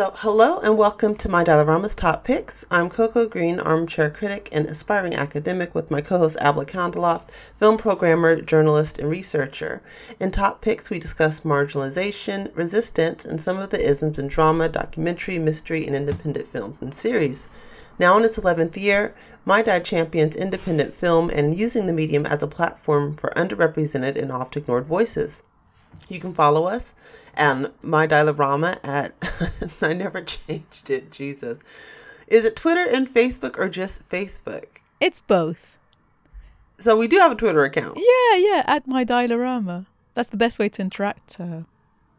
So, hello and welcome to my Dylarama's Top Picks. I'm Coco Green, armchair critic and aspiring academic with my co host Abla Kandalaft, film programmer, journalist, and researcher. In Top Picks, we discuss marginalization, resistance, and some of the isms in drama, documentary, mystery, and independent films and series. Now in its 11th year, My Dad champions independent film and using the medium as a platform for underrepresented and oft ignored voices. You can follow us and my Dylarama at I never changed it, Jesus. Is it Twitter and Facebook or just Facebook? It's both. So we do have a Twitter account. Yeah, yeah, at my Dylarama. That's the best way to interact uh,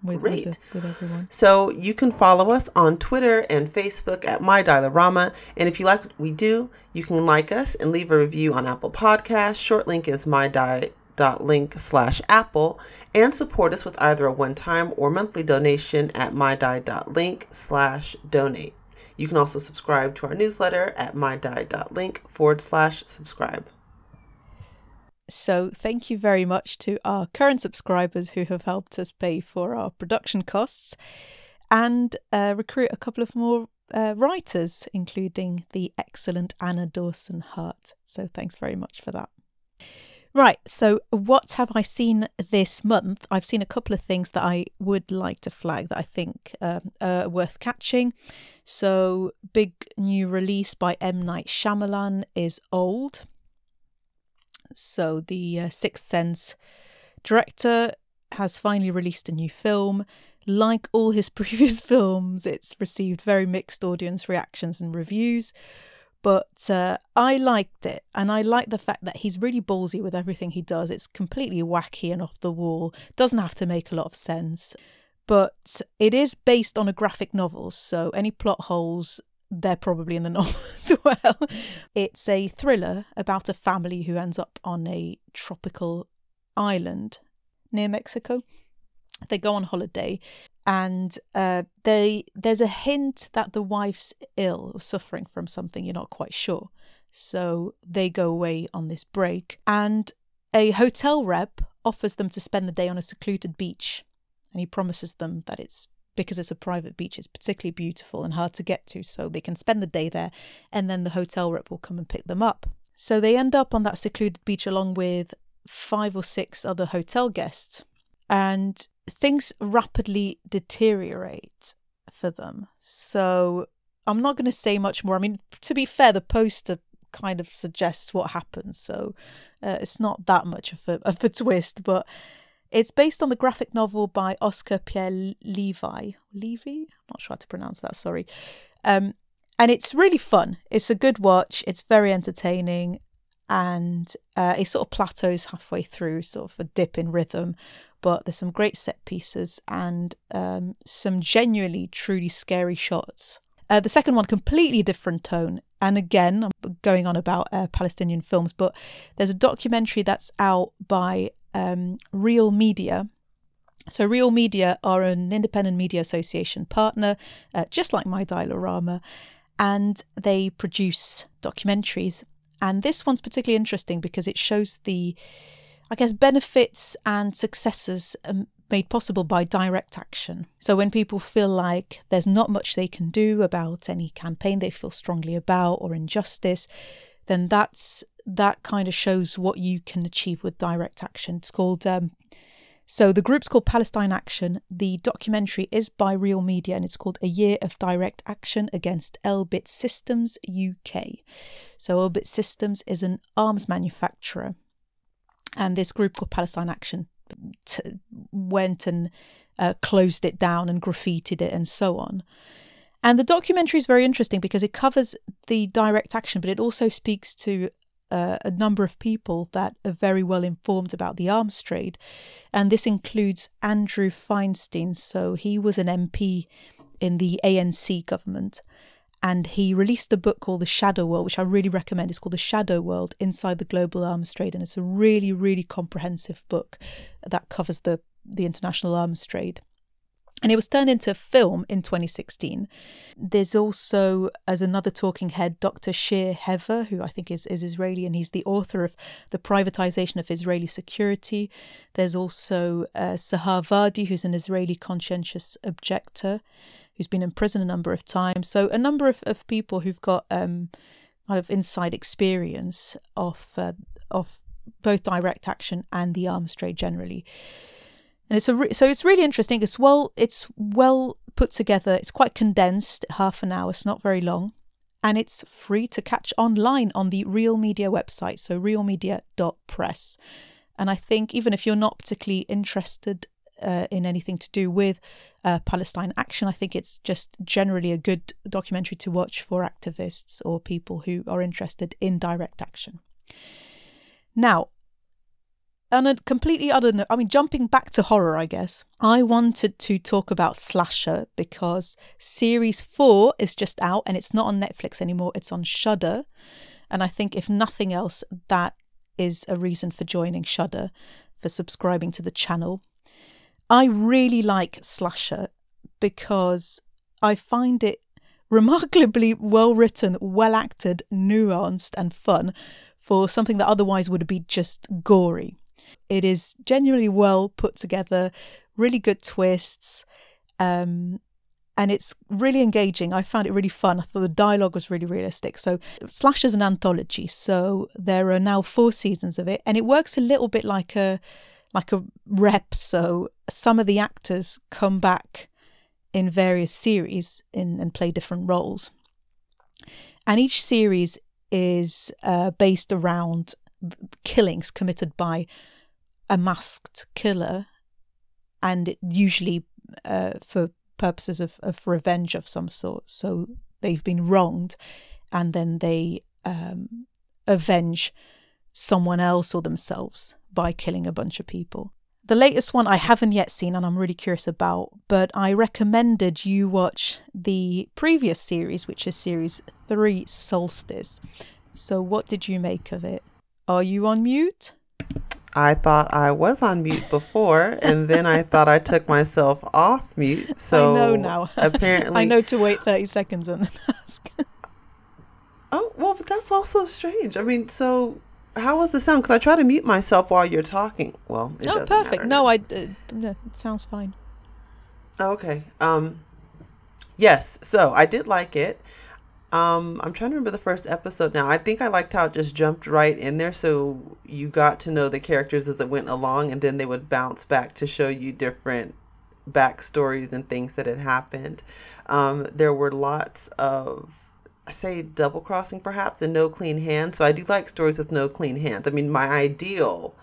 with, with, the, with, everyone. So you can follow us on Twitter and Facebook at My Dylarama. And if you like what we do, you can like us and leave a review on Apple Podcasts. Short link is my dot link slash Apple and support us with either a one-time or monthly donation at mydie.link slash donate. You can also subscribe to our newsletter at mydie.link forward slash subscribe. So thank you very much to our current subscribers who have helped us pay for our production costs and uh, recruit a couple of more uh, writers, including the excellent Anna Dawson Hart. So thanks very much for that. Right, so what have I seen this month? I've seen a couple of things that I would like to flag that I think um, are worth catching. So, big new release by M. Night Shyamalan is Old. So, the uh, Sixth Sense director has finally released a new film. Like all his previous films, it's received very mixed audience reactions and reviews but uh, I liked it, and I like the fact that he's really ballsy with everything he does. It's completely wacky and off the wall, doesn't have to make a lot of sense, but it is based on a graphic novel, so any plot holes they're probably in the novel as well. It's a thriller about a family who ends up on a tropical island near Mexico. They go on holiday and uh, they there's a hint that the wife's ill or suffering from something you're not quite sure. So they go away on this break, and a hotel rep offers them to spend the day on a secluded beach, and he promises them that it's because it's a private beach, it's particularly beautiful and hard to get to, so they can spend the day there, and then the hotel rep will come and pick them up. So they end up on that secluded beach along with five or six other hotel guests. And things rapidly deteriorate for them. So I'm not going to say much more. I mean, to be fair, the poster kind of suggests what happens, so uh, it's not that much of a, of a twist, but it's based on the graphic novel by Oscar Pierre Levy. Levy? I'm not sure how to pronounce that, sorry. Um, and it's really fun. It's a good watch, it's very entertaining, and uh, it sort of plateaus halfway through, sort of a dip in rhythm but there's some great set pieces and um, some genuinely, truly scary shots. Uh, the second one, completely different tone. And again, I'm going on about uh, Palestinian films, but there's a documentary that's out by um, Real Media. So, Real Media are an independent media association partner, uh, just like My Dylarama, and they produce documentaries. And this one's particularly interesting because it shows the I guess, benefits and successes um, made possible by direct action. So when people feel like there's not much they can do about any campaign they feel strongly about or injustice, then that's that kind of shows what you can achieve with direct action. It's called um, so the group's called Palestine Action. The documentary is by Real Media and it's called A Year of Direct Action Against Elbit Systems UK. So Elbit Systems is an arms manufacturer and this group called Palestine Action t- went and uh, closed it down and graffitied it and so on. And the documentary is very interesting because it covers the direct action, but it also speaks to uh, a number of people that are very well informed about the arms trade. And this includes Andrew Feinstein. So he was an MP in the ANC government and he released a book called The Shadow World, which I really recommend. It's called The Shadow World Inside the Global Arms Trade, and it's a really, really comprehensive book that covers the, the international arms trade. And it was turned into a film in 2016. There's also, as another talking head, Dr. Shir Hever, who I think is, is Israeli, and he's the author of The Privatization of Israeli Security. There's also uh, Sahar Vardi, who's an Israeli conscientious objector who's been in prison a number of times. So a number of, of people who've got um, kind of inside experience of uh, of both direct action and the arms trade generally. And it's a re- so it's really interesting. It's well it's well put together. It's quite condensed, half an hour. It's not very long, and it's free to catch online on the Real Media website. So realmedia.press. And I think even if you're not particularly interested uh, in anything to do with uh, Palestine action. I think it's just generally a good documentary to watch for activists or people who are interested in direct action. Now, on a completely other note, I mean, jumping back to horror, I guess, I wanted to talk about Slasher because series four is just out and it's not on Netflix anymore, it's on Shudder. And I think, if nothing else, that is a reason for joining Shudder, for subscribing to the channel. I really like Slasher because I find it remarkably well written, well acted, nuanced, and fun for something that otherwise would be just gory. It is genuinely well put together, really good twists, um, and it's really engaging. I found it really fun. I thought the dialogue was really realistic. So, Slash is an anthology, so there are now four seasons of it, and it works a little bit like a like a rep. So some of the actors come back in various series in, and play different roles. And each series is uh, based around killings committed by a masked killer, and it usually uh, for purposes of, of revenge of some sort. So they've been wronged, and then they um, avenge someone else or themselves by killing a bunch of people. The latest one I haven't yet seen and I'm really curious about, but I recommended you watch the previous series, which is series 3 Solstice. So, what did you make of it? Are you on mute? I thought I was on mute before, and then I thought I took myself off mute. So I know now. apparently, I know to wait thirty seconds and then ask. oh well, but that's also strange. I mean, so how was the sound? Because I try to mute myself while you're talking. Well, it oh, perfect. No, I. Uh, no, it sounds fine. Okay. Um. Yes. So I did like it. Um, I'm trying to remember the first episode now. I think I liked how it just jumped right in there, so you got to know the characters as it went along, and then they would bounce back to show you different backstories and things that had happened. Um, there were lots of I say double crossing perhaps and no clean hands. So I do like stories with no clean hands. I mean, my ideal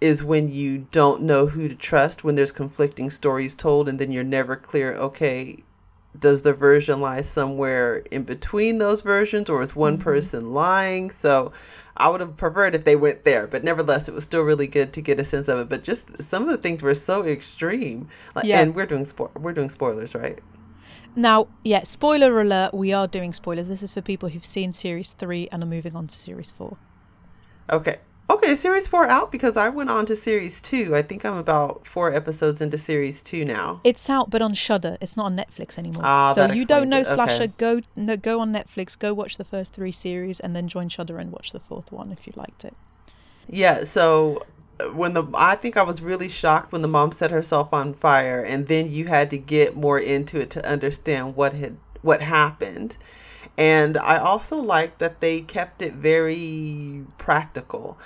is when you don't know who to trust when there's conflicting stories told and then you're never clear okay does the version lie somewhere in between those versions or is one mm-hmm. person lying so i would have preferred if they went there but nevertheless it was still really good to get a sense of it but just some of the things were so extreme like, yeah. and we're doing spo- we're doing spoilers right now, yeah, spoiler alert, we are doing spoilers. This is for people who've seen series three and are moving on to series four. Okay. Okay, series four out because I went on to series two. I think I'm about four episodes into series two now. It's out, but on Shudder. It's not on Netflix anymore. Ah, so you don't know it. Slasher, okay. go no, go on Netflix, go watch the first three series, and then join Shudder and watch the fourth one if you liked it. Yeah, so when the I think I was really shocked when the mom set herself on fire and then you had to get more into it to understand what had what happened. And I also like that they kept it very practical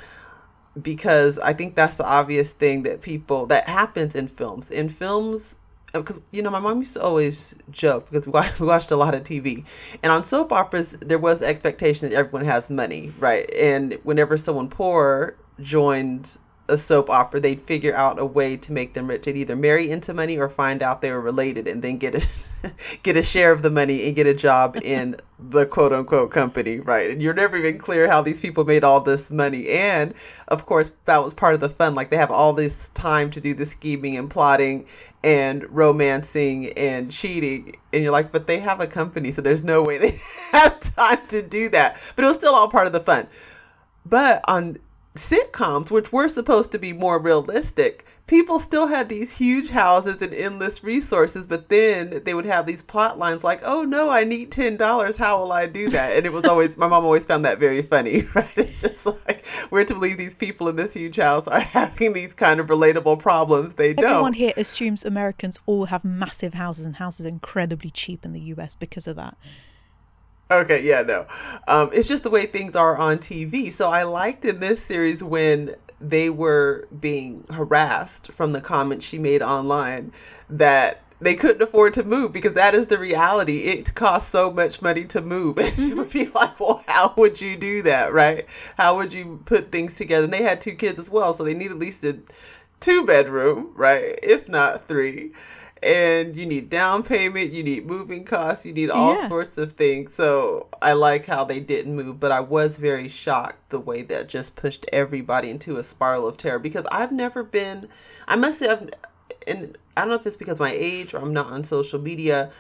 because I think that's the obvious thing that people that happens in films. In films uh, because you know my mom used to always joke because we watched a lot of TV, and on soap operas there was the expectation that everyone has money, right? And whenever someone poor joined a soap opera, they'd figure out a way to make them rich. They'd either marry into money or find out they were related and then get a get a share of the money and get a job in the quote unquote company, right? And you're never even clear how these people made all this money. And of course, that was part of the fun. Like they have all this time to do the scheming and plotting and romancing and cheating. And you're like, but they have a company, so there's no way they have time to do that. But it was still all part of the fun. But on sitcoms, which were supposed to be more realistic, people still had these huge houses and endless resources, but then they would have these plot lines like, "Oh no, I need ten dollars. How will I do that?" And it was always my mom always found that very funny. Right? It's just like we're to believe these people in this huge house are having these kind of relatable problems. They don't. Everyone here assumes Americans all have massive houses and houses incredibly cheap in the U.S. because of that. Okay, yeah, no. Um, it's just the way things are on TV. So I liked in this series when they were being harassed from the comments she made online that they couldn't afford to move because that is the reality. It costs so much money to move. And you would be like, well, how would you do that, right? How would you put things together? And they had two kids as well, so they need at least a two bedroom, right? If not three and you need down payment, you need moving costs, you need all yeah. sorts of things. So I like how they didn't move, but I was very shocked the way that just pushed everybody into a spiral of terror because I've never been. I must say, I've, and I don't know if it's because my age or I'm not on social media,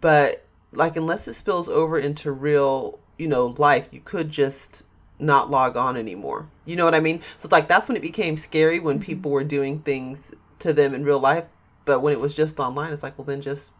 but like unless it spills over into real, you know, life, you could just not log on anymore. You know what I mean? So it's like that's when it became scary when mm-hmm. people were doing things to them in real life but when it was just online, it's like, well, then just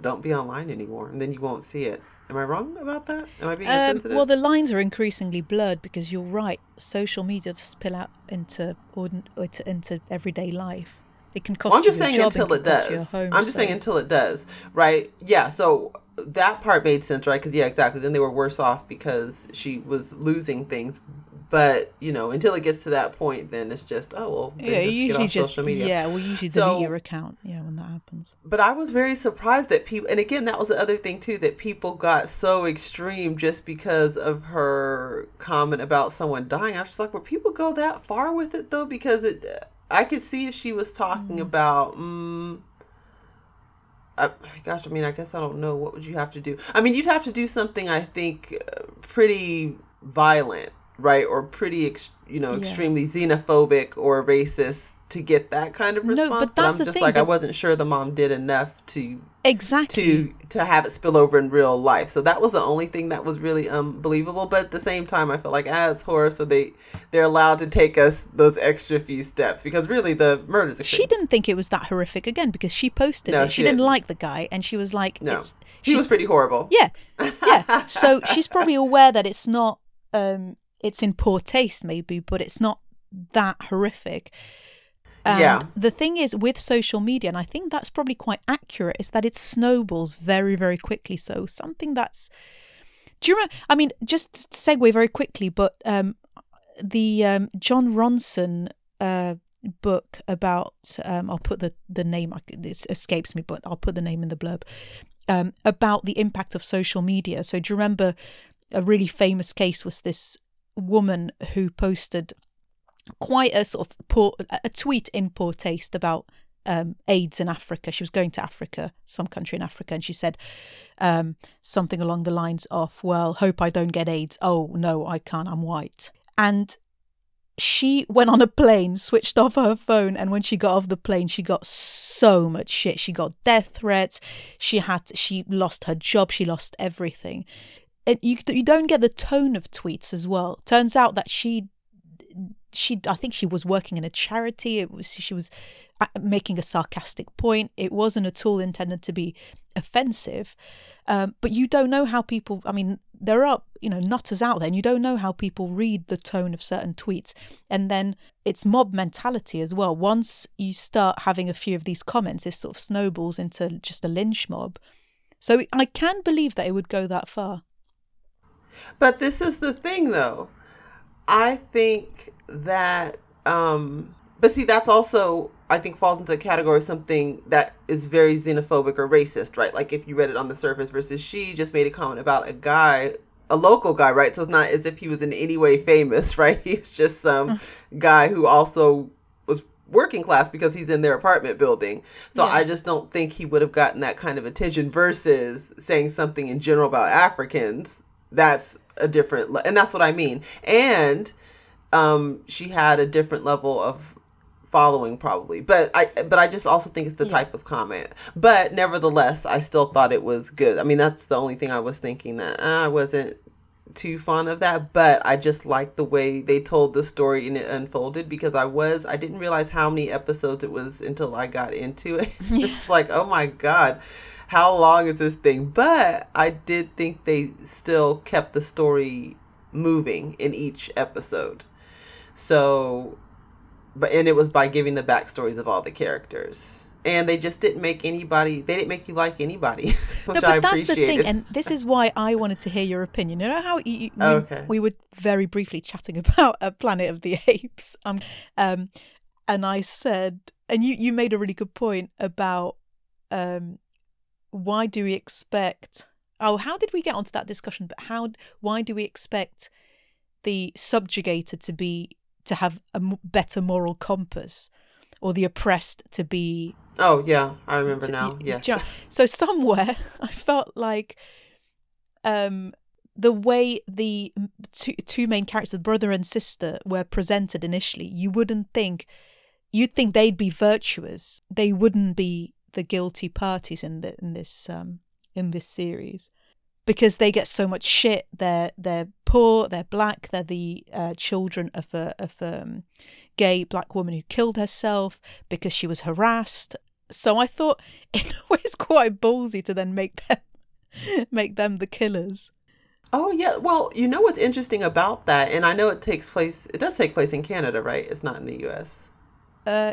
don't be online anymore, and then you won't see it. Am I wrong about that? Am I being um, insensitive? Well, the lines are increasingly blurred because you're right. Social media does spill out into into, into everyday life. It can cost. Well, I'm just saying until it does. Home, I'm just so. saying until it does, right? Yeah. So that part made sense, right? Because yeah, exactly. Then they were worse off because she was losing things, but you know, until it gets to that point, then it's just oh well. Yeah, just usually just yeah, well, usually so, delete your account. Yeah, when that happens. But I was very surprised that people, and again, that was the other thing too, that people got so extreme just because of her comment about someone dying. I was just like, would people go that far with it though? Because it, I could see if she was talking mm. about. Mm, I, gosh, I mean, I guess I don't know. What would you have to do? I mean, you'd have to do something, I think, uh, pretty violent right or pretty ex- you know yeah. extremely xenophobic or racist to get that kind of response no, but, that's but i'm just thing, like i wasn't sure the mom did enough to exactly. to to have it spill over in real life. So that was the only thing that was really unbelievable but at the same time i felt like ah it's horror so they they're allowed to take us those extra few steps because really the murders she didn't think it was that horrific again because she posted no, it. she, she didn't. didn't. like the guy and she was like no. he was pretty horrible. Yeah. Yeah. So she's probably aware that it's not um it's in poor taste maybe but it's not that horrific. And yeah. the thing is with social media and i think that's probably quite accurate is that it snowballs very very quickly. So something that's do you remember i mean just segue very quickly but um the um jon ronson uh book about um i'll put the the name it escapes me but i'll put the name in the blurb um about the impact of social media. So do you remember a really famous case was this woman who posted quite a sort of poor a tweet in poor taste about um, AIDS in Africa. She was going to Africa, some country in Africa, and she said um, something along the lines of, "Well, hope I don't get AIDS." Oh no, I can't. I'm white. And she went on a plane, switched off her phone, and when she got off the plane, she got so much shit. She got death threats. She had she lost her job. She lost everything it, you you don't get the tone of tweets as well. Turns out that she she I think she was working in a charity. It was she was uh, making a sarcastic point. It wasn't at all intended to be offensive. Um, but you don't know how people. I mean, there are you know nutters out there, and you don't know how people read the tone of certain tweets. And then it's mob mentality as well. Once you start having a few of these comments, it sort of snowballs into just a lynch mob. So I can believe that it would go that far. But this is the thing though. I think that um but see that's also I think falls into the category of something that is very xenophobic or racist, right? Like if you read it on the surface versus she just made a comment about a guy a local guy, right? So it's not as if he was in any way famous, right? He's just some mm. guy who also was working class because he's in their apartment building. So yeah. I just don't think he would have gotten that kind of attention versus saying something in general about Africans that's a different le- and that's what i mean. And um she had a different level of following probably but i but i just also think it's the yeah. type of comment. But nevertheless i still thought it was good. I mean that's the only thing i was thinking that uh, i wasn't too fond of that, but I just like the way they told the story and it unfolded because I was I didn't realize how many episodes it was until I got into it. it's like, oh my god, how long is this thing? But I did think they still kept the story moving in each episode. So, but and it was by giving the backstories of all the characters and they just didn't make anybody they didn't make you like anybody which no, but I that's the thing and this is why i wanted to hear your opinion you know how you, you- we, Okay. we were very briefly chatting about a planet of the apes um, um and i said and you you made a really good point about um why do we expect oh how did we get onto that discussion but how why do we expect the subjugated to be to have a m- better moral compass or the oppressed to be oh yeah i remember to- now y- yes do you know- so somewhere I felt like um the way the two, two main characters, the brother and sister, were presented initially, you wouldn't think you'd think they'd be virtuous. They wouldn't be the guilty parties in the in this um in this series because they get so much shit. They're they're poor. They're black. They're the uh, children of a of a um, gay black woman who killed herself because she was harassed. So I thought in a way it's quite ballsy to then make them make them the killers. oh yeah well you know what's interesting about that and i know it takes place it does take place in canada right it's not in the us Uh,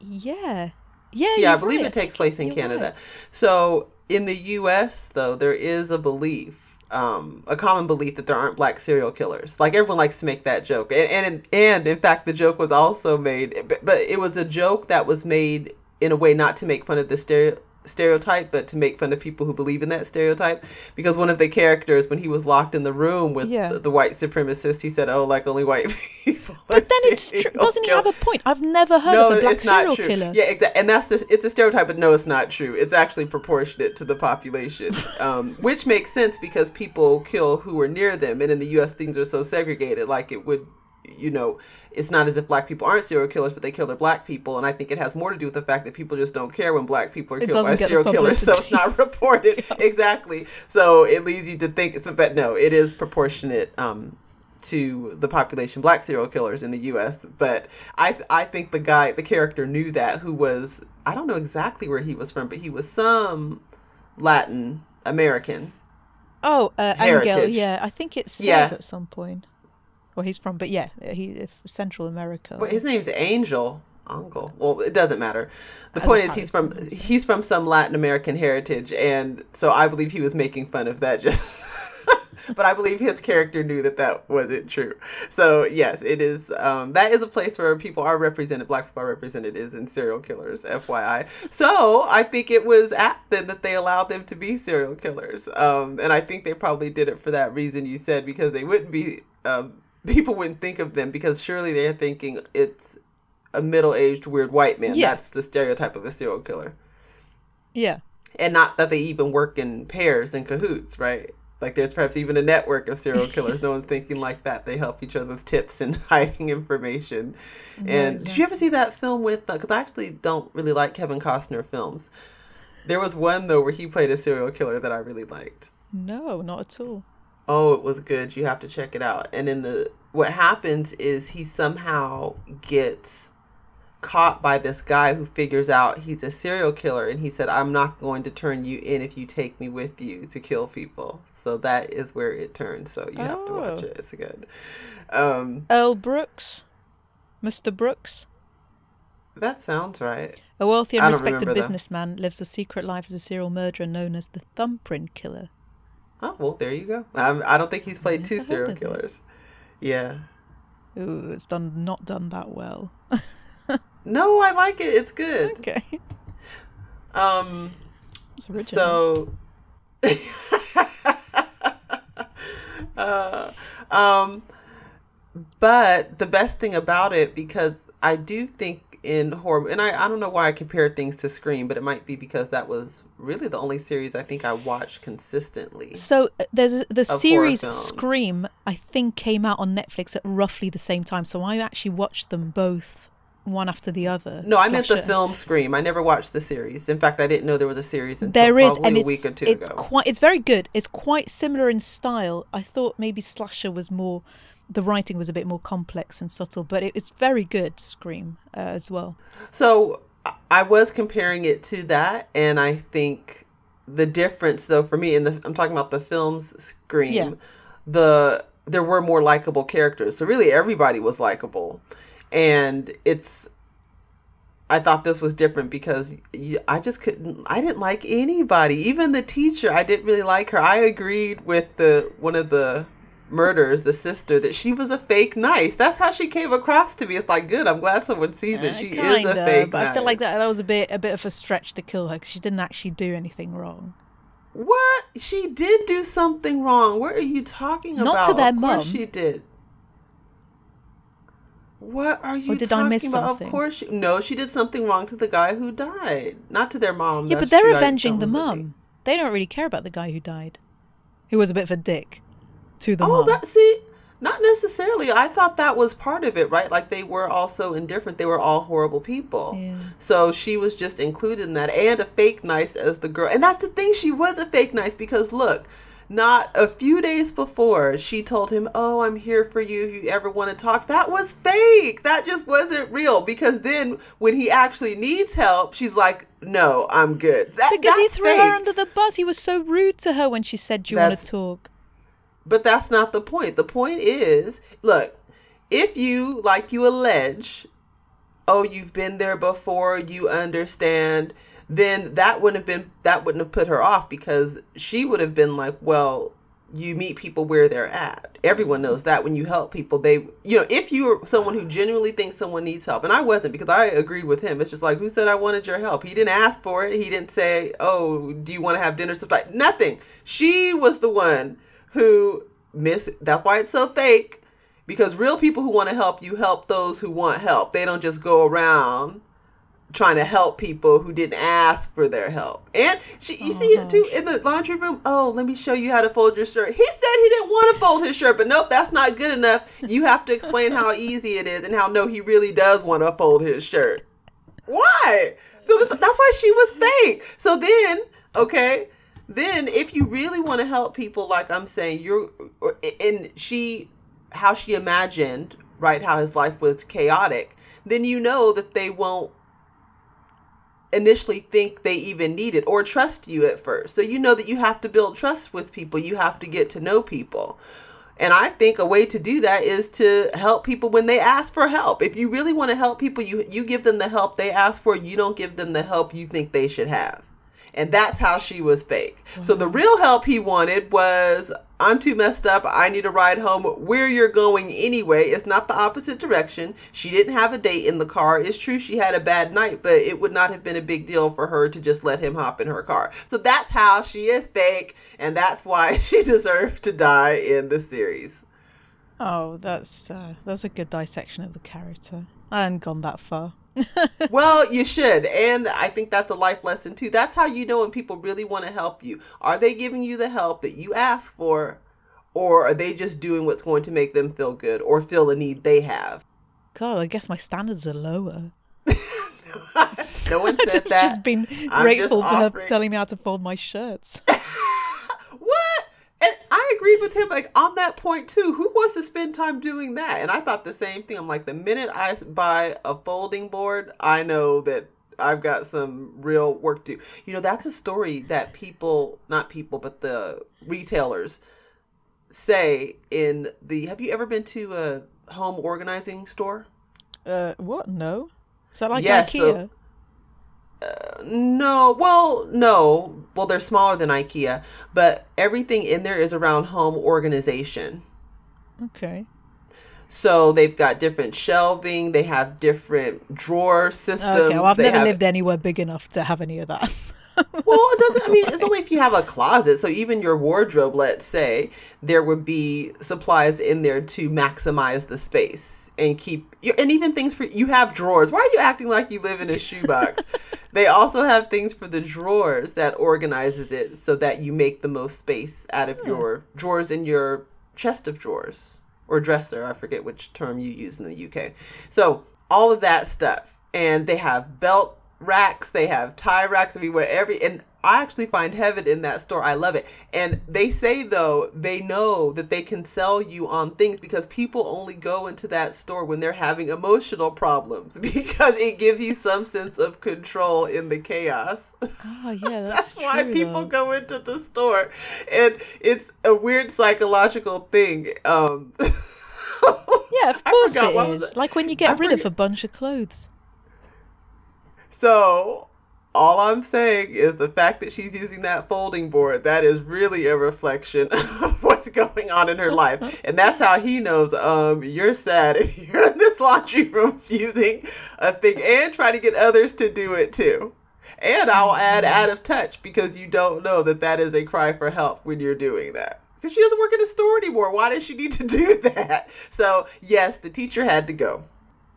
yeah, yeah, yeah i believe right. it takes place in You're canada right. so in the us though there is a belief um, a common belief that there aren't black serial killers. Like everyone likes to make that joke, and and and in fact, the joke was also made, but, but it was a joke that was made in a way not to make fun of the stereo stereotype, but to make fun of people who believe in that stereotype. Because one of the characters, when he was locked in the room with Yeah. the, the white supremacist, he said, "Oh, like only white people." But then it's tr- doesn't he have a point? I've never heard no, of a black it's not serial true. killer. Yeah, exactly. And that's this. It's a stereotype, but no, it's not true. It's actually proportionate to the population, um, which makes sense because people kill who are near them, and in the U.S. things are so segregated. Like it would, you know, it's not as if black people aren't serial killers, but they kill their black people, and I think it has more to do with the fact that people just don't care when black people are It killed by doesn't get the serial killers, so it's not reported exactly. So it leads you to think it's a but no, it is proportionate. Um, to the population black serial killers in the US but I I think the guy the character knew that who was I don't know exactly where he was from but he was some Latin American Oh, uh, Angel. Yeah, I think it says Yeah. at some point. Well, he's from, but yeah, he if Central America. Well, his name's Angel. Angel. Well, it doesn't matter. The I point is, he's from it. he's from some Latin American heritage, and so I believe he was making fun of that. Just, but I believe his character knew that that wasn't true. So yes, it is. Um, that is a place where people are represented. Black people are represented is in serial killers. FYI. So I think it was apt then that they allowed them to be serial killers. Um, and I think they probably did it for that reason you said because they wouldn't be. Um, people wouldn't think of them because surely they're thinking it's a middle-aged weird white man. Yeah. That's the stereotype of a serial killer. yeah, And not that they even work in pairs and cahoots, right? Like there's perhaps even a network of serial killers. no one's thinking like that. They help each other with tips and hiding information. And did you ever see that film with? Uh, because I actually don't really like Kevin Costner films. There was one though where he played a serial killer that I really liked. no, not at all. Oh, it was good. You have to check it out. And in the what happens is he somehow gets caught by this guy who figures out he's a serial killer and he said, "I'm not going to turn you in if you take me with you to kill people." So that is where it turns. So you have to watch Oh. it. It's good. Um, Earl Brooks, Mr. Brooks, that sounds right. a wealthy and respected businessman, lives a secret life as a serial murderer known as the Thumbprint Killer. Oh, well, there you go. Um, I don't think he's played two serial it. killers. Yeah. Ooh, it's done not done that well. No, I like it. It's good. okay, Um, it's original. So, uh, um, but the best thing about it, because I do think in horror, and I, I don't know why I compared things to Scream, but it might be because that was really the only series I think I watched consistently. So uh, there's the series. Scream. I think came out on Netflix at roughly the same time. So I actually watched them both one after the other. No, I meant the film Scream. I never watched the series. In fact, I didn't know there was a series until There is, and a it's week or two it's ago. quite it's very good. It's quite similar in style. I thought maybe slasher was more, the writing was a bit more complex and subtle, but it, it's very good. Scream uh, as well. So I- I was comparing it to that, and I think the difference, though, for me, and I'm talking about the film's Scream, Yeah. the there were more likable characters. So really, everybody was likable, and it's. I thought this was different because I just couldn't. I didn't like anybody, even the teacher. I didn't really like her. I agreed with the one of the murders, the sister, that she was a fake nice. That's how she came across to me. It's like good. I'm glad someone sees it. Uh, She kinda, is a fake. but I feel like that that was a bit a bit of a stretch to kill her because she didn't actually do anything wrong. What? She did do something wrong. What are you talking Not about? to their of mum. she did. What are you did I miss about? something? Of course she No, she did something wrong to the guy who died. Not to their mom. yeah, but they're true. Avenging the mum. They don't really care about the guy who died, who was a bit of a dick to the Oh, mum. that see, not necessarily. I thought that was part of it, right? Like they were also indifferent. They were all horrible people. Yeah. So she was just included in that, and a fake nice as the girl. And that's the thing. She was a fake nice because look, not a few days before she told him, "Oh, I'm here for you if you ever want to talk." That was fake. That just wasn't real. Because then when he actually needs help, she's like, "No, I'm good." That, because he threw fake. her under the bus. He was so rude to her when she said, "Do you want to talk?" But that's not the point. The point is, look, if you, like you allege, oh, you've been there before, you understand, then that wouldn't have been that wouldn't have put her off because she would have been like, well, you meet people where they're at. Everyone knows that when you help people, they, you know, if you're someone who genuinely thinks someone needs help, and I wasn't because I agreed with him. It's just like, who said I wanted your help? He didn't ask for it. He didn't say, oh, do you want to have dinner? Stuff like nothing. She was the one who miss. That's why it's so fake. Because real people who want to help you help those who want help. They don't just go around trying to help people who didn't ask for their help. And she, you Oh, see it oh, too in the laundry room. Oh, let me show you how to fold your shirt. He said he didn't want to fold his shirt, but nope, that's not good enough. You have to explain how easy it is and how no, he really does want to fold his shirt. Why? So that's, that's why she was fake. So then, okay, then if you really want to help people, like I'm saying, you're, and she, how she imagined, right, how his life was chaotic, then you know that they won't initially think they even need it or trust you at first. So you know that you have to build trust with people. You have to get to know people. And I think a way to do that is to help people when they ask for help. If you really want to help people, you you give them the help they ask for. You don't give them the help you think they should have. And that's how she was fake. So the real help he wanted was I'm too messed up. I need a ride home. Where you're going anyway. It's not the opposite direction. She didn't have a date in the car. It's true she had a bad night, but it would not have been a big deal for her to just let him hop in her car. So that's how she is fake, and that's why she deserved to die in the series. Oh, that's uh, that's a good dissection of the character. I hadn't gone that far. well, you should. And I think that's a life lesson too. That's how you know when people really want to help you. Are they giving you the help that you ask for, or are they just doing what's going to make them feel good or feel a need they have? God, I guess my standards are lower. no one said that. just been I'm grateful just for her telling me how to fold my shirts. And I agreed with him like on that point too. Who wants to spend time doing that? And I thought the same thing. I'm like, the minute I buy a folding board, I know that I've got some real work to do. You know, that's a story that people, not people, but the retailers say in the. Have you ever been to a home organizing store? uh, what? No. Is that like Yes, so- No, well, no. Well, they're smaller than IKEA, but everything in there is around home organization. okay. So they've got different shelving, they have different drawer systems. Okay. Well, I've they never have- lived anywhere big enough to have any of that. Well, it doesn't. I mean, it's only if you have a closet. So even your wardrobe, let's say, there would be supplies in there to maximize the space and keep. And even things for you have drawers. Why are you acting like you live in a shoebox? they also have things for the drawers that organizes it so that you make the most space out of hmm. your drawers in your chest of drawers or dresser. I forget which term you use in the UK. So all of that stuff. And they have belt racks, they have tie racks. I mean, where every and I actually find heaven in that store. I love it. And they say though, they know that they can sell you on things because people only go into that store when they're having emotional problems because it gives you some sense of control in the chaos. Oh yeah, that's, that's why true, people though. go into the store. And it's a weird psychological thing. Um Yeah, of course it is. Like when you get I rid of a bunch of clothes. So all I'm saying is the fact that she's using that folding board, that is really a reflection of what's going on in her life. And that's how he knows um you're sad if you're in this laundry room using a thing and try to get others to do it too. And I'll add out of touch because you don't know that that is a cry for help when you're doing that. Because she doesn't work in a store anymore. Why does she need to do that? So, yes, the teacher had to go.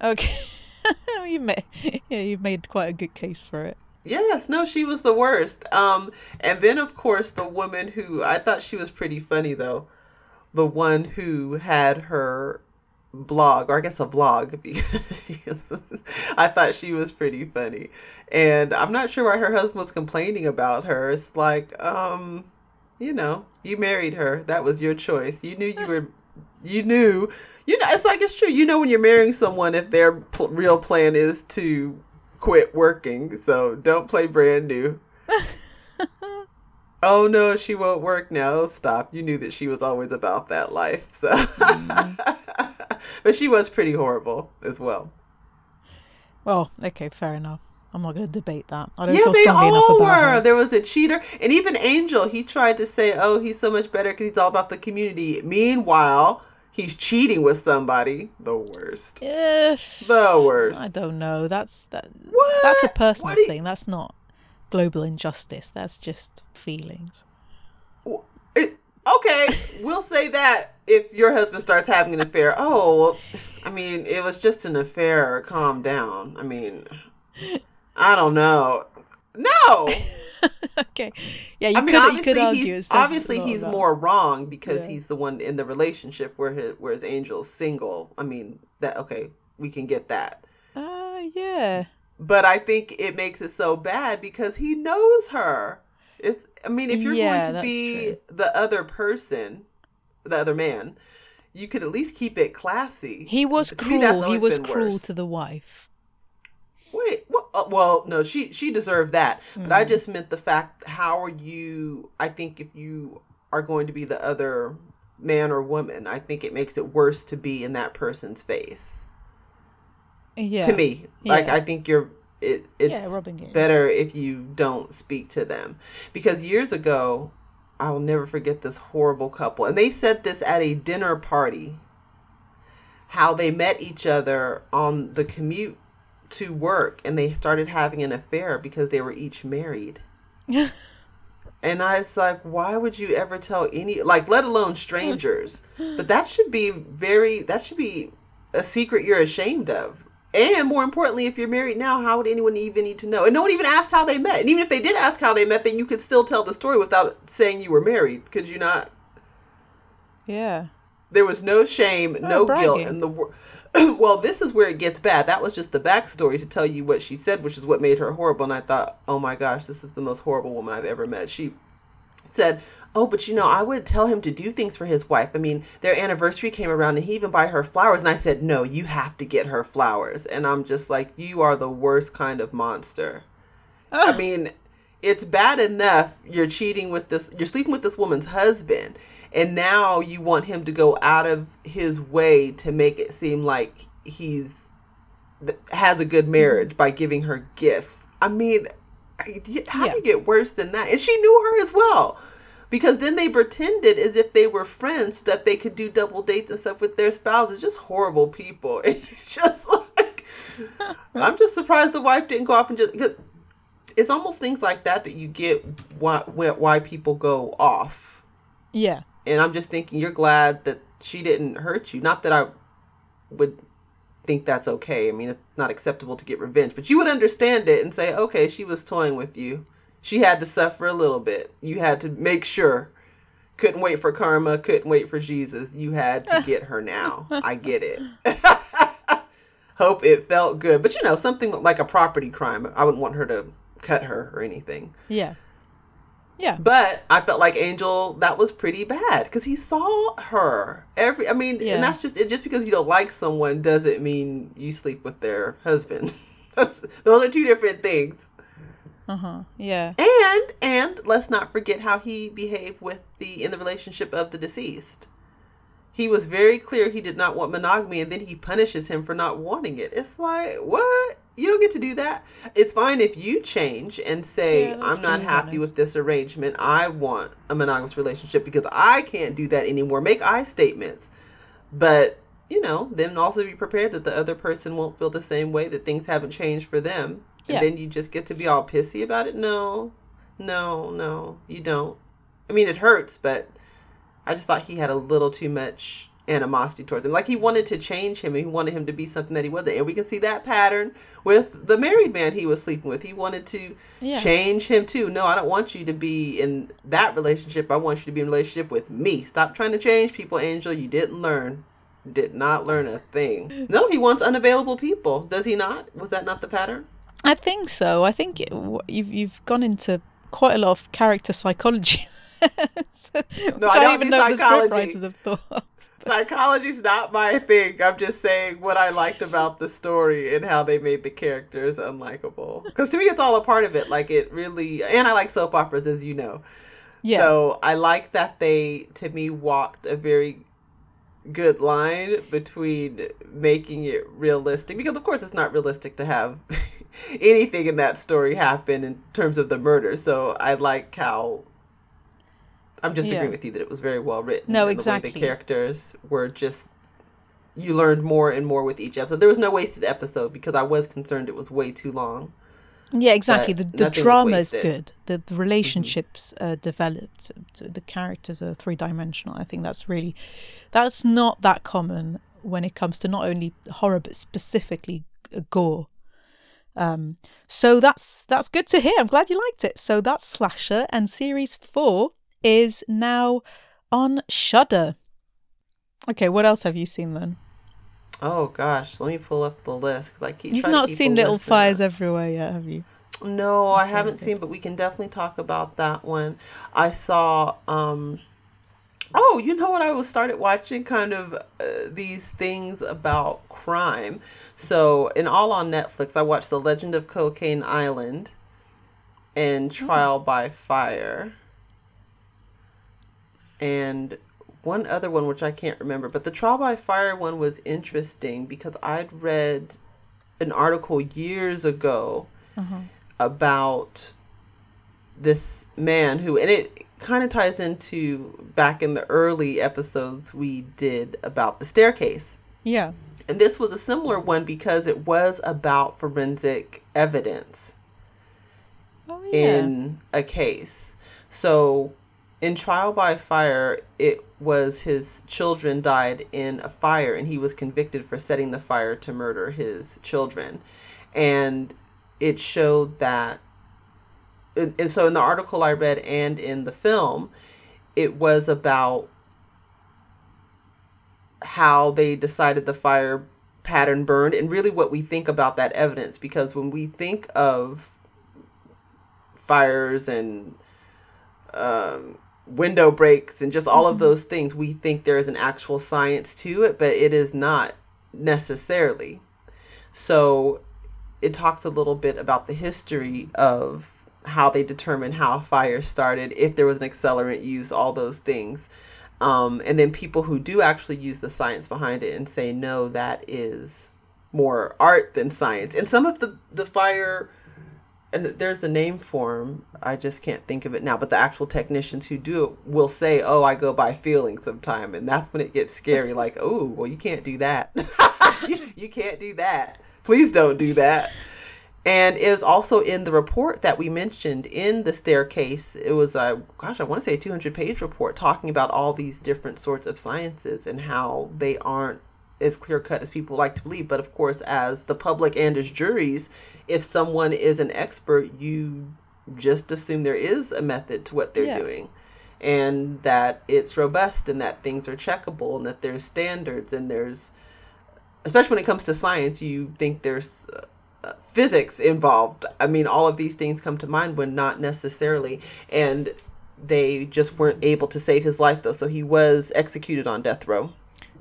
Okay. you've made yeah, you've made quite a good case for it. Yes, no, she was the worst. Um, and then of course the woman who I thought she was pretty funny though, the one who had her blog, or I guess a blog, because I thought she was pretty funny. And I'm not sure why her husband was complaining about her. It's like, um, you know, you married her. That was your choice. You knew you were, you knew, you know, it's like it's true. You know when you're marrying someone if their pl- real plan is to quit working. So don't play brand new. oh no, she won't work now. Stop. You knew that she was always about that life. So, but she was pretty horrible as well. Well, okay, fair enough. I'm not going to debate that. I don't Yeah, feel they strongly enough all about were. her. There was a cheater, and even Angel. He tried to say, "Oh, he's so much better because he's all about the community." Meanwhile, he's cheating with somebody. The worst. Eh, The worst. I don't know. That's that. What? That's a personal you- thing. That's not global injustice. That's just feelings. It, okay, we'll say that if your husband starts having an affair. Oh, I mean, it was just an affair. Calm down. I mean, I don't know. No, okay. Yeah, you I mean, could you could argue. he's it says a obviously he's about- more wrong because Yeah. he's the one in the relationship where his whereas Angel's single. I mean, that okay, we can get that. Ah, yeah. But I think it makes it so bad because he knows her. It's I mean, if you're Yeah, going to be true. the other person, the other man, you could at least keep it classy. He was To me, cruel. He was cruel worse. to the wife. Wait, well, uh, well, no, she she deserved that, but I Mm. just meant the fact. How are you? I think if you are going to be the other man or woman, I think it makes it worse to be in that person's face. Yeah. To me, like Yeah. I think you're. It, it's yeah, better if you don't speak to them. Because years ago, I'll never forget this horrible couple. And they said this at a dinner party. How they met each other on the commute to work and they started having an affair because they were each married. And I was like, why would you ever tell any, like, let alone strangers? But that should be very, that should be a secret you're ashamed of. And more importantly, if you're married now, how would anyone even need to know? And no one even asked how they met. And even if they did ask how they met, then you could still tell the story without saying you were married. Could you not? yeah. There was no shame, no guilt, and the well, this is where it gets bad. That was just the backstory to tell you what she said, which is what made her horrible. And I thought, oh my gosh, this is the most horrible woman I've ever met. She said, "Oh, but you know, I would tell him to do things for his wife. I mean, their anniversary came around, and he even buy her flowers." And I said, "No, you have to get her flowers." And I'm just like, "You are the worst kind of monster." I mean, it's bad enough you're cheating with this, you're sleeping with this woman's husband, and now you want him to go out of his way to make it seem like he's has a good marriage by giving her gifts. I mean, how Yeah. do you get worse than that? And she knew her as well. Because then they pretended as if they were friends so that they could do double dates and stuff with their spouses. Just horrible people. And just like, I'm just surprised the wife didn't go off and just. Cause it's almost things like that that you get why why why people go off. Yeah. And I'm just thinking you're glad that she didn't hurt you. Not that I would think that's okay. I mean, it's not acceptable to get revenge, but you would understand it and say, okay, she was toying with you. She had to suffer a little bit. You had to make sure. Couldn't wait for karma, couldn't wait for Jesus. You had to get her now. I get it. hope it felt good. But you know, something like a property crime, I wouldn't want her to cut her or anything. Yeah. Yeah. But I felt like Angel that was pretty bad because he saw her every. I mean, Yeah. and that's just it. Just because you don't like someone doesn't mean you sleep with their husband. Those are two different things. Uh huh. Yeah. And and let's not forget how he behaved with the in the relationship of the deceased. He was very clear he did not want monogamy, and then he punishes him for not wanting it. It's like what you don't get to do that. It's fine if you change and say Yeah, I'm not happy honest. with this arrangement. I want a monogamous relationship because I can't do that anymore. Make I statements, but you know, then also be prepared that the other person won't feel the same way that things haven't changed for them. And Yeah. then you just get to be all pissy about it. No, no, no, you don't. I mean, it hurts, but I just thought he had a little too much animosity towards him. Like he wanted to change him and he wanted him to be something that he wasn't. And we can see that pattern with the married man he was sleeping with. He wanted to Yeah. change him too. No, I don't want you to be in that relationship. I want you to be in a relationship with me. Stop trying to change people, Angel. You didn't learn. Did not learn a thing. No, he wants unavailable people. Does he not? Was that not the pattern? I think so. I think it, you've you've gone into quite a lot of character psychology. So- which I don't even do know the psychology. scriptwriters have thought. Psychology's not my thing. I'm just saying what I liked about the story and how they made the characters unlikable. Because to me, it's all a part of it. Like it really, and I like soap operas, as you know. Yeah. So I like that they, to me, walked a very good line between making it realistic because of course it's not realistic to have anything in that story happen in terms of the murder so i like how i'm just Yeah. agreeing with you that it was very well written No, and the exactly. the characters were just you learned more and more with each episode there was no wasted episode because i was concerned it was way too long Yeah, exactly. The But the was drama is good. The the relationships uh, developed. The characters are three dimensional. I think that's really that's not that common when it comes to not only horror but specifically gore. Um, so that's that's good to hear. I'm glad you liked it. So that's slasher, and series four is now on Shudder. Okay, what else have you seen then? oh gosh let me pull up the list because i keep You've not seen Little Fires. Everywhere yet, have you? No, I haven't seen, but we can definitely talk about that one. I saw. um Oh, you know what? I was started watching kind of uh, these things about crime. So, in all on Netflix, I watched The Legend of Cocaine Island and Trial by Fire, and one other one which I can't remember. But the Trial by Fire one was interesting because I'd read an article years ago mm-hmm. about this man who and it kind of ties into back in the early episodes we did about the staircase Yeah. and this was a similar one because it was about forensic evidence Oh yeah. in a case so in trial by fire it was his children died in a fire and he was convicted for setting the fire to murder his children. And it showed that and, so in the article i read and in the film it was about how they decided the fire pattern burned and really what we think about that evidence because when we think of fires and um, window breaks and just all of those things, we think there is an actual science to it, but it is not necessarily. So it talks a little bit about the history of how they determined how fire started, if there was an accelerant used, all those things. Um, and then people who do actually use the science behind it and say, no, that is more art than science. And some of the, the fire and there's a name for them. I just can't think of it now. But the actual technicians who do it will say, "Oh, I go by feeling sometime," and that's when it gets scary. Like, "Oh, well, you can't do that. you, you can't do that. Please don't do that." And it is also in the report that we mentioned in the staircase. It was a gosh, I want to say a 200 page report talking about all these different sorts of sciences and how they aren't as clear cut as people like to believe. But of course, as the public and as juries, if someone is an expert, you just assume there is a method to what they're Yeah. doing and that it's robust and that things are checkable and that there's standards and there's especially when it comes to science, you think there's uh, physics involved. I mean, all of these things come to mind when not necessarily. And they just weren't able to save his life, though. So he was executed on death row.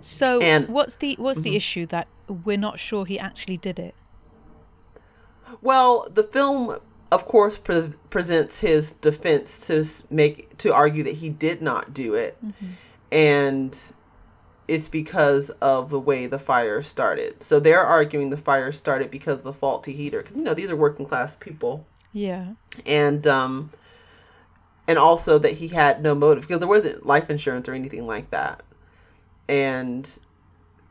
So And- what's the what's the issue that we're not sure he actually did it? Well, the film, of course, pre- presents his defense to make to argue that he did not do it, and it's because of the way the fire started. So they're arguing the fire started because of a faulty heater, because you know these are working class people, Yeah. and um, and also that he had no motive because there wasn't life insurance or anything like that, and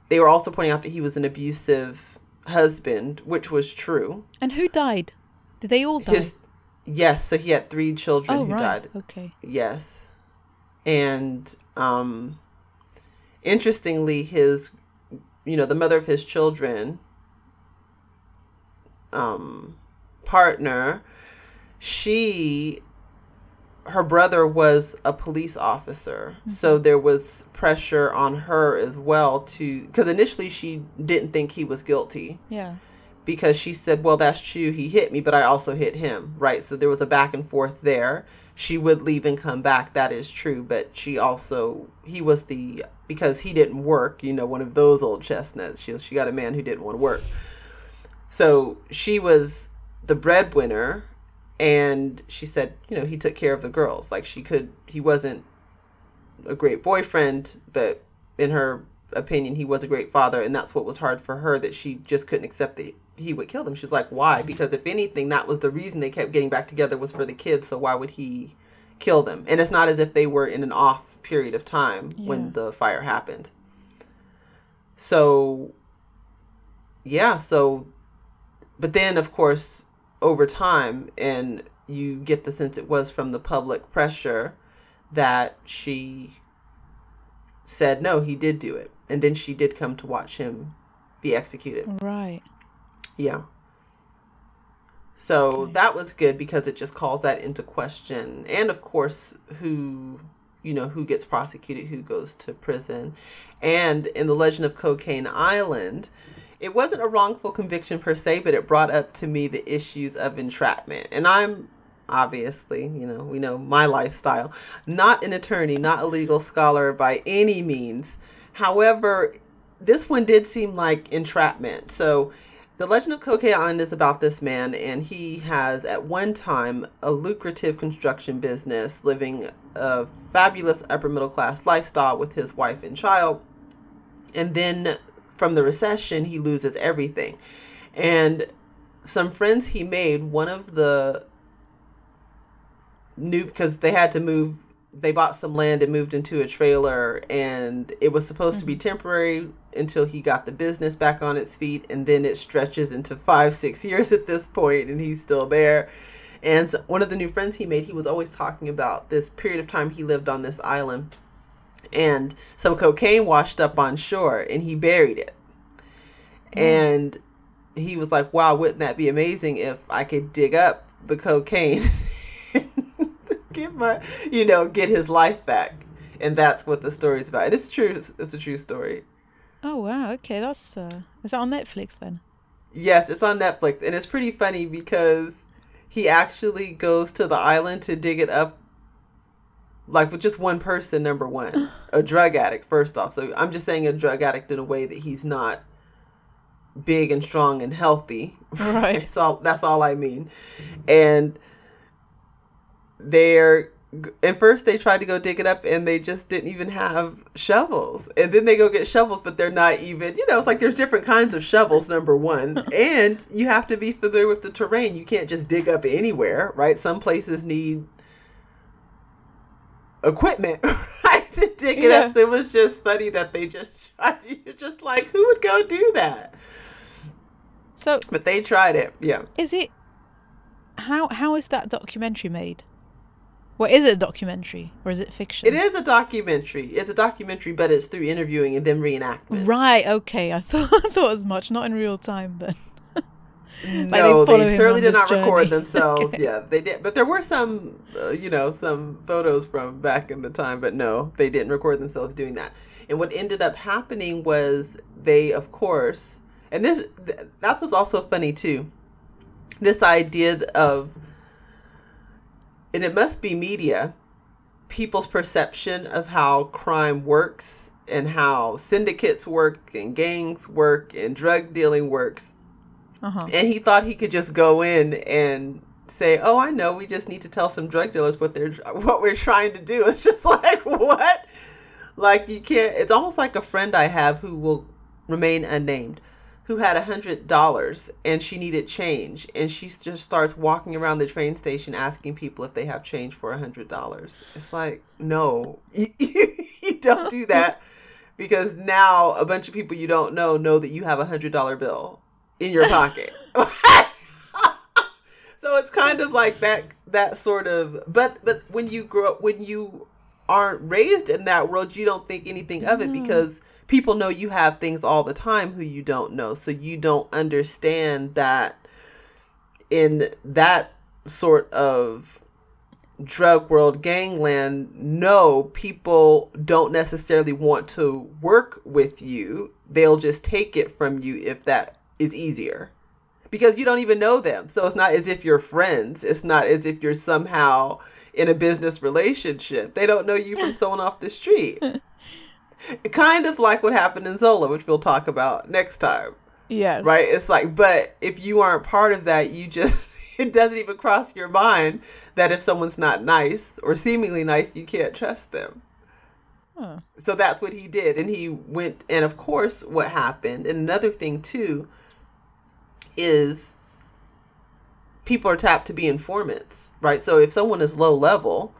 they were also pointing out that he was an abusive husband, which was true. And who died? Did they all die? His yes, so he had three children oh who right. died. Okay. Yes. And um interestingly his you know, the mother of his children um partner, she her brother was a police officer. Mm-hmm. So there was pressure on her as well to cuz initially she didn't think he was guilty Yeah. because she said, Well, that's true. He hit me, but I also hit him. Right. So there was a back and forth there. She would leave and come back. That is true. But she also, he was the, because he didn't work, you know, one of those old chestnuts. She, she got a man who didn't want to work. So she was the breadwinner. And she said, you know, he took care of the girls. Like she could, he wasn't a great boyfriend, but in her opinion, he was a great father, and that's what was hard for her that she just couldn't accept that he would kill them. she's like, "Why?" Because if anything, that was the reason they kept getting back together was for the kids. So why would he kill them? And it's not as if they were in an off period of time Yeah. when the fire happened. So, yeah. So, but then of course, over time, and you get the sense it was from the public pressure that she said no, he did do it. And then she did come to watch him be executed. Right. Yeah. So Okay. that was good because it just calls that into question. And of course, who, you know, who gets prosecuted, who goes to prison. And in The Legend of Cocaine Island, it wasn't a wrongful conviction per se, but it brought up to me the issues of entrapment. And I'm obviously, you know, we know my lifestyle, not an attorney, not a legal scholar by any means. However, this one did seem like entrapment. So, The Legend of Cocaine Island is about this man, and he has at one time a lucrative construction business, living a fabulous upper middle class lifestyle with his wife and child. And then from the recession, he loses everything. And some friends he made, one of the new, because they had to move, they bought some land and moved into a trailer, and it was supposed to be mm-hmm. temporary until he got the business back on its feet. And then it stretches into five, six years at this point, and he's still there. And one of the new friends he made, he was always talking about this period of time he lived on this island and some cocaine washed up on shore and he buried it. And he was like, Wow, wouldn't that be amazing if I could dig up the cocaine get my you know, get his life back. And that's what the story's about. And it's true it's a true story. Oh wow. Okay, that's uh, is that on Netflix then? Yes, it's on Netflix and it's pretty funny because he actually goes to the island to dig it up like with just one person number one. A drug addict first off. So i'm just saying a drug addict in a way that he's not big and strong and healthy. Right. that's all that's all i mean. And they're at first they tried to go dig it up and they just didn't even have shovels. And then they go get shovels but they're not even you know it's like there's different kinds of shovels number one. And you have to be familiar with the terrain. You can't just dig up anywhere right? Some places need equipment right to dig it up Yeah. it was just funny that they just tried you're just like who would go do that So but they tried it yeah is it how how is that documentary made? Well, is it a documentary or is it fiction? It is a documentary. It's a documentary, but it's through interviewing and then reenactment. Right. Okay. I thought I thought as much. Not in real time then. No, follow they him certainly did not record themselves. Okay. Yeah, they did, but there were some, uh, you know, some photos from back in the time. But no, they didn't record themselves doing that. And what ended up happening was they, of course, and this th- that's what's also funny too. This idea of, and it must be media, people's perception of how crime works and how syndicates work and gangs work and drug dealing works Uh-huh. and he thought he could just go in and say, "Oh, I know. We just need to tell some drug dealers what they're what we're trying to do." It's just like what, like you can't. It's almost like a friend I have who will remain unnamed, who had a hundred dollars and she needed change, and she just starts walking around the train station asking people if they have change for a hundred dollars. It's like no, you don't do that. Because now a bunch of people you don't know know that you have a hundred dollar bill in your pocket. so it's kind of like that that sort of but but when you grow up when you aren't raised in that world you don't think anything of it mm-hmm. because people know you have things all the time who you don't know. So you don't understand that in that sort of drug world gangland no people don't necessarily want to work with you. They'll just take it from you if that is easier. Because you don't even know them. So it's not as if you're friends. It's not as if you're somehow in a business relationship. They don't know you from someone off the street. Kind of like what happened in zola which we'll talk about next time. Yeah. right? It's like but if you aren't part of that you just it doesn't even cross your mind that if someone's not nice or seemingly nice you can't trust them. Oh. so that's what he did. And he went and of course what happened and another thing too is people are tapped to be informants right so if someone is low level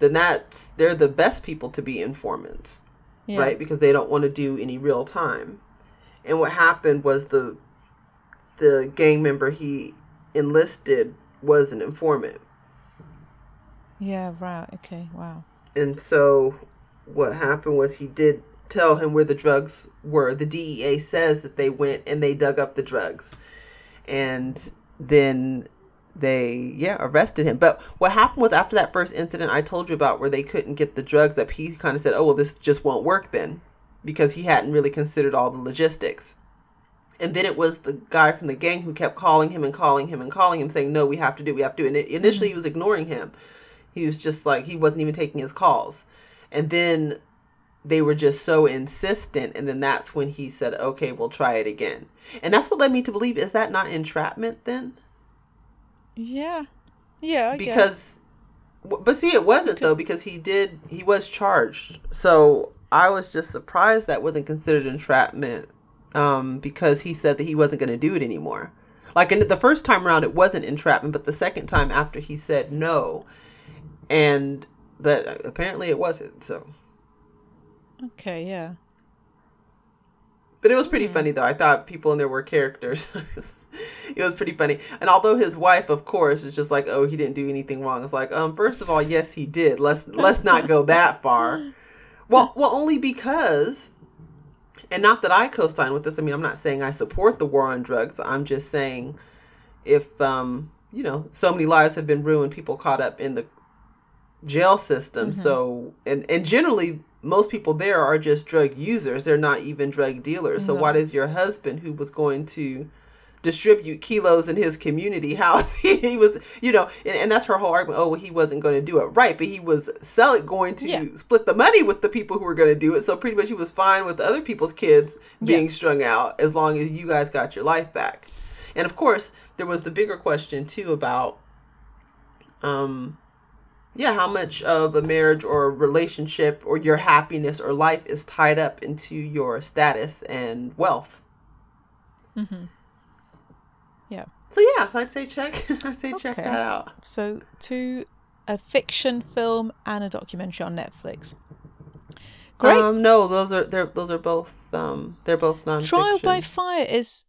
then that's they're the best people to be informants Yeah. right? Because they don't want to do any real time. And what happened was the the gang member he enlisted was an informant. Yeah, right. Okay, wow. And so what happened was he did tell him where the drugs were. The DEA says that they went and they dug up the drugs. And then they yeah, arrested him. But what happened was after that first incident I told you about where they couldn't get the drugs up, he kind of said, "Oh, well this just won't work then." Because he hadn't really considered all the logistics. And then it was the guy from the gang who kept calling him and calling him and calling him, saying, "No, we have to do, we have to." do. And it, initially, he was ignoring him. He was just like he wasn't even taking his calls. And then they were just so insistent, and then that's when he said, "Okay, we'll try it again." And that's what led me to believe: is that not entrapment then? Yeah. Yeah, I. Because, w but see, it wasn't though because he did he was charged. So I was just surprised that wasn't considered entrapment um, because he said that he wasn't going to do it anymore. Like in the first time around, it wasn't entrapment, but the second time after he said no, and but apparently it wasn't. So, Okay, yeah. but it was pretty funny though. I thought people in there were characters. it was pretty funny. And although his wife, of course, is just like, oh, he didn't do anything wrong. It's like, um, first of all, yes, he did. Let's let's not go that far. Well, well, only because, and not that I co-sign with this. I mean, I'm not saying I support the war on drugs. I'm just saying, if um, you know, so many lives have been ruined, people caught up in the jail system. So, and and generally, most people there are just drug users. They're not even drug dealers. So, No. why does your husband, who was going to distribute kilos in his community house he, he was you know and, and that's her whole argument oh well he wasn't going to do it right but he was selling going to Yeah. split the money with the people who were going to do it so pretty much he was fine with other people's kids being strung out as long as you guys got your life back and of course there was the bigger question too about um yeah how much of a marriage or relationship or your happiness or life is tied up into your status and wealth Mm-hmm. Yeah. So yeah, so I'd say check. I'd say check Okay. that out. So, two a fiction film and a documentary on Netflix. Great. Um, no, those are they're those are both um they're both nonfiction. Trial by Fire is.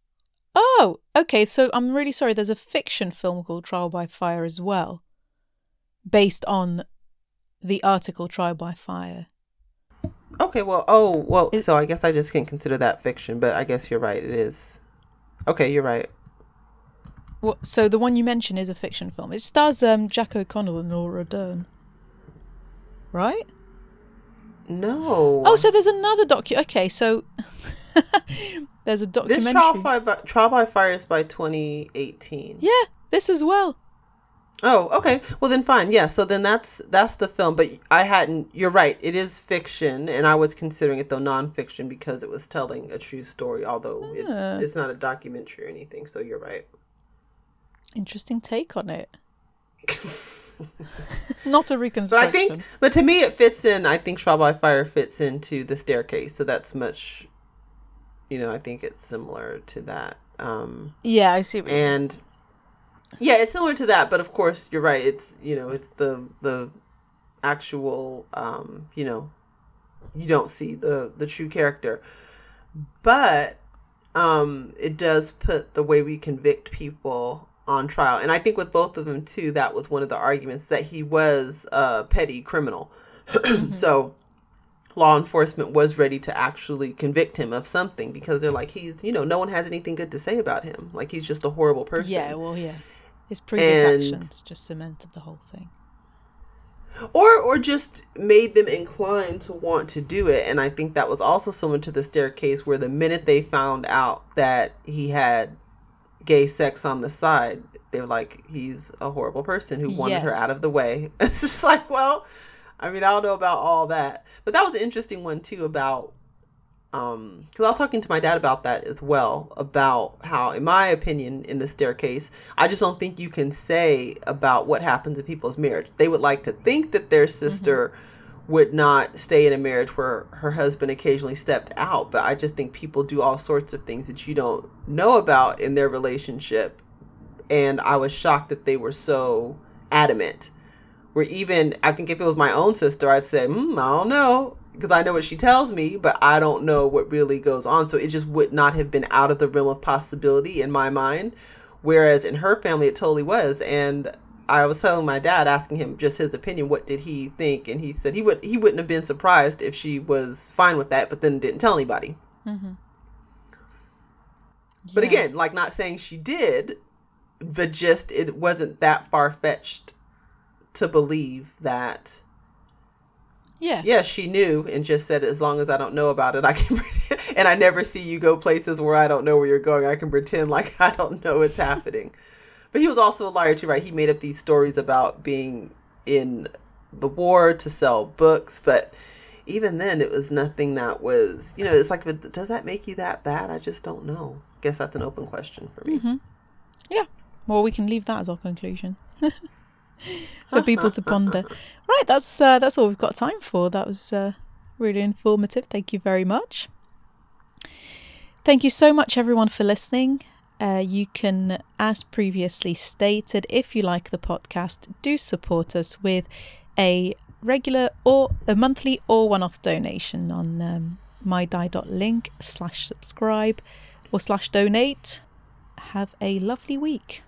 Oh, okay. So I'm really sorry. There's a fiction film called Trial by Fire as well, based on the article Trial by Fire. Okay, well, oh well, Is- so I guess I just can't consider that fiction, but I guess you're right. It is. Okay, you're right. What, so the one you mentioned is a fiction film. It stars um, Jack O'Connell and Laura Dern. Right? No. Oh, so there's another docu. Okay, so there's a documentary. this trial by trial by fire is by 2018. Yeah, this as well. Oh, okay. Well, then fine. Yeah. So then that's that's the film. But I hadn't. You're right. It is fiction, and I was considering it though nonfiction because it was telling a true story. Although Ah. it's it's not a documentary or anything. So you're right. Interesting take on it. Not a reconstruction. But. I think, but to me, it fits in. I think Trial by Fire fits into the staircase. So that's much. You know, I think it's similar to that. Um, Yeah, I see. What you mean. and yeah it's similar to that but of course you're right. It's you know it's the the actual um you know you don't see the the true character. But um it does put the way we convict people on trial. And i think with both of them too that was one of the arguments that he was a petty criminal. So law enforcement was ready to actually convict him of something because they're like he's you know no one has anything good to say about him. Like he's just a horrible person. Yeah, well, yeah. His previous And- actions just cemented the whole thing. or or just made them inclined to want to do it. And i think that was also similar to the staircase where the minute they found out that he had gay sex on the side they were like he's a horrible person who wanted her out of the way. It's just like well i mean i don't know about all that. But that was an interesting one too about um because i was talking to my dad about that as well about how in my opinion in the staircase i just don't think you can say about what happens in people's marriage. They would like to think that their sister would not stay in a marriage where her husband occasionally stepped out but i just think people do all sorts of things that you don't know about in their relationship and i was shocked that they were so adamant. Where even I think if it was my own sister, I'd say, mm, I don't know, because I know what she tells me, but I don't know what really goes on. So it just would not have been out of the realm of possibility in my mind. Whereas in her family, it totally was. And I was telling my dad, asking him just his opinion, what did he think? And he said he would he wouldn't have been surprised if she was fine with that, but then didn't tell anybody. Mm-hmm. But again, like not saying she did, but just it wasn't that far fetched to believe that yeah, yeah, she knew and just said, as long as I don't know about it, I can pretend. And I never see you go places where I don't know where you're going. I can pretend like I don't know what's happening. But he was also a liar too, right? He made up these stories about being in the war to sell books, but even then, it was nothing that was, you know, it's like, but does that make you that bad? I just don't know. Guess that's an open question for me. Mm-hmm. Yeah. Well, we can leave that as our conclusion for people to ponder. Right, that's uh, that's all we've got time for. That was uh, really informative. Thank you very much. Thank you so much, everyone, for listening. Uh, you can, as previously stated, if you like the podcast, do support us with a regular or a monthly or one-off donation on um, mydie.link slash subscribe or slash donate. Have a lovely week.